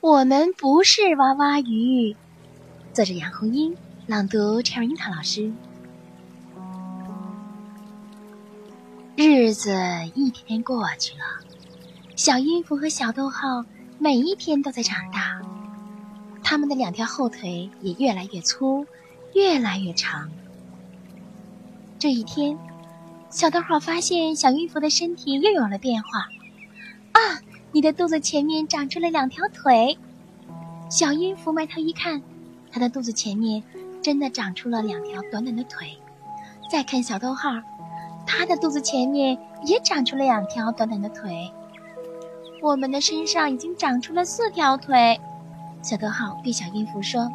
我们不是娃娃鱼。作者杨红樱，朗读陈樱桃老师。日子一天天过去了，小音符和小逗号每一天都在长大，他们的两条后腿也越来越粗，越来越长。这一天，小逗号发现小音符的身体又有了变化。啊！你的肚子前面长出了两条腿，小音符埋头一看，它的肚子前面真的长出了两条短短的腿。再看小逗号，它的肚子前面也长出了两条短短的腿。我们的身上已经长出了四条腿。小逗号对小音符说：“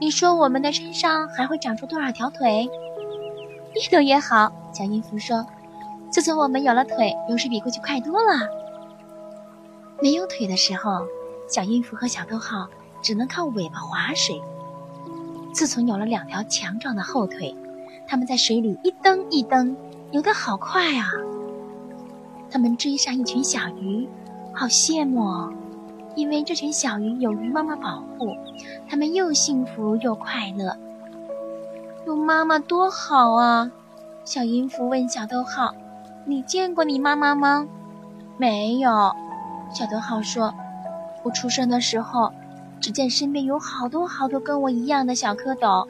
你说我们的身上还会长出多少条腿？”越多越好。小音符说：“自从我们有了腿，有时比过去快多了。”没有腿的时候，小音符和小逗号只能靠尾巴划水。自从有了两条强壮的后腿，他们在水里一蹬一蹬，游得好快啊！他们追上一群小鱼，好羡慕哦，因为这群小鱼有鱼妈妈保护，他们又幸福又快乐。有妈妈多好啊！小音符问小逗号：“你见过你妈妈吗？”“没有。”小逗号说：“我出生的时候，只见身边有好多好多跟我一样的小蝌蚪，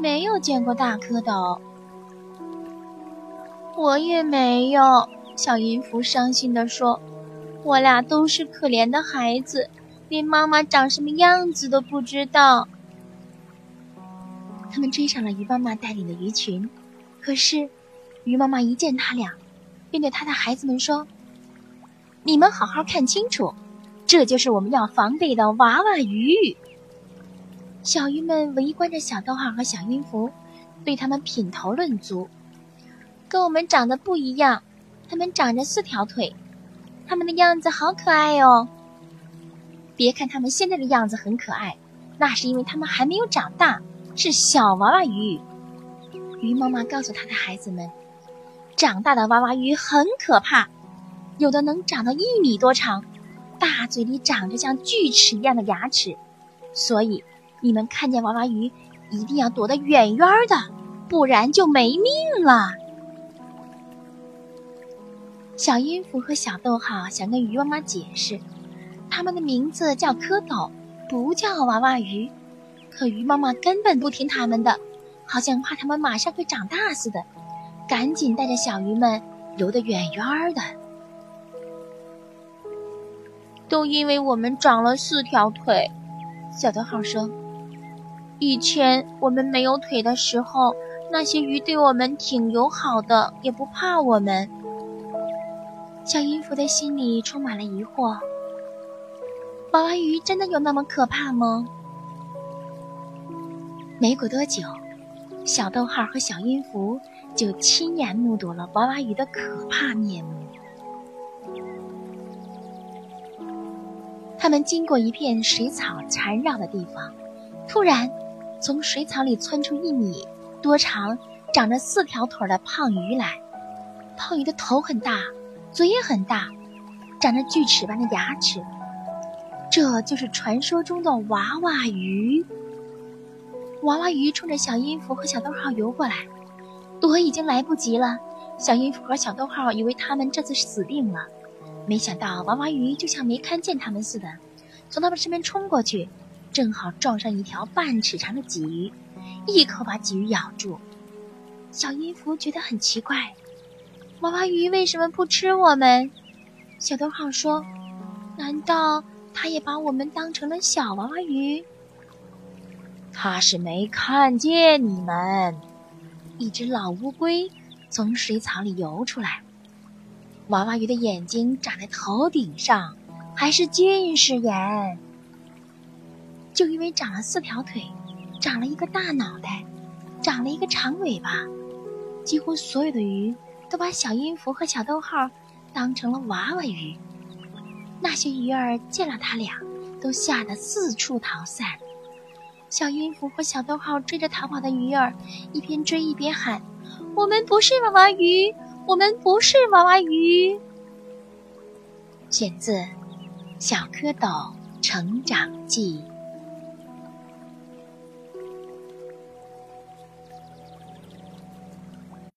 没有见过大蝌蚪。”我也没有。小银福伤心地说：“我俩都是可怜的孩子，连妈妈长什么样子都不知道。”他们追上了鱼妈妈带领的鱼群，可是鱼妈妈一见他俩，便对他的孩子们说。你们好好看清楚，这就是我们要防备的娃娃鱼。小鱼们围观着小逗号和小音符，对他们品头论足。跟我们长得不一样，他们长着四条腿，他们的样子好可爱哦。别看他们现在的样子很可爱，那是因为他们还没有长大，是小娃娃鱼。鱼妈妈告诉他的孩子们，长大的娃娃鱼很可怕。有的能长到一米多长，大嘴里长着像锯齿一样的牙齿，所以你们看见娃娃鱼一定要躲得远远的，不然就没命了。小音符和小逗号想跟鱼妈妈解释，它们的名字叫蝌蚪，不叫娃娃鱼。可鱼妈妈根本不听他们的，好像怕它们马上会长大似的，赶紧带着小鱼们游得远远的。都因为我们长了四条腿，小逗号说：“以前我们没有腿的时候，那些鱼对我们挺友好的，也不怕我们。”小音符的心里充满了疑惑：娃娃鱼真的有那么可怕吗？没过多久，小逗号和小音符就亲眼目睹了娃娃鱼的可怕面目。他们经过一片水草缠绕的地方，突然，从水草里窜出一米多长、长着四条腿的胖鱼来。胖鱼的头很大，嘴也很大，长着锯齿般的牙齿。这就是传说中的娃娃鱼。娃娃鱼冲着小音符和小逗号游过来，躲已经来不及了。小音符和小逗号以为他们这次死定了。没想到娃娃鱼就像没看见他们似的，从他们身边冲过去，正好撞上一条半尺长的鲫鱼，一口把鲫鱼咬住。小音符觉得很奇怪，娃娃鱼为什么不吃我们？小逗号说：“难道它也把我们当成了小娃娃鱼？”他是没看见你们。一只老乌龟从水草里游出来。娃娃鱼的眼睛长在头顶上，还是近视眼。就因为长了四条腿，长了一个大脑袋，长了一个长尾巴，几乎所有的鱼都把小音符和小逗号当成了娃娃鱼。那些鱼儿见了他俩，都吓得四处逃散。小音符和小逗号追着逃跑的鱼儿，一边追一边喊：“我们不是娃娃鱼。”我们不是娃娃鱼。选自《小蝌蚪成长记》。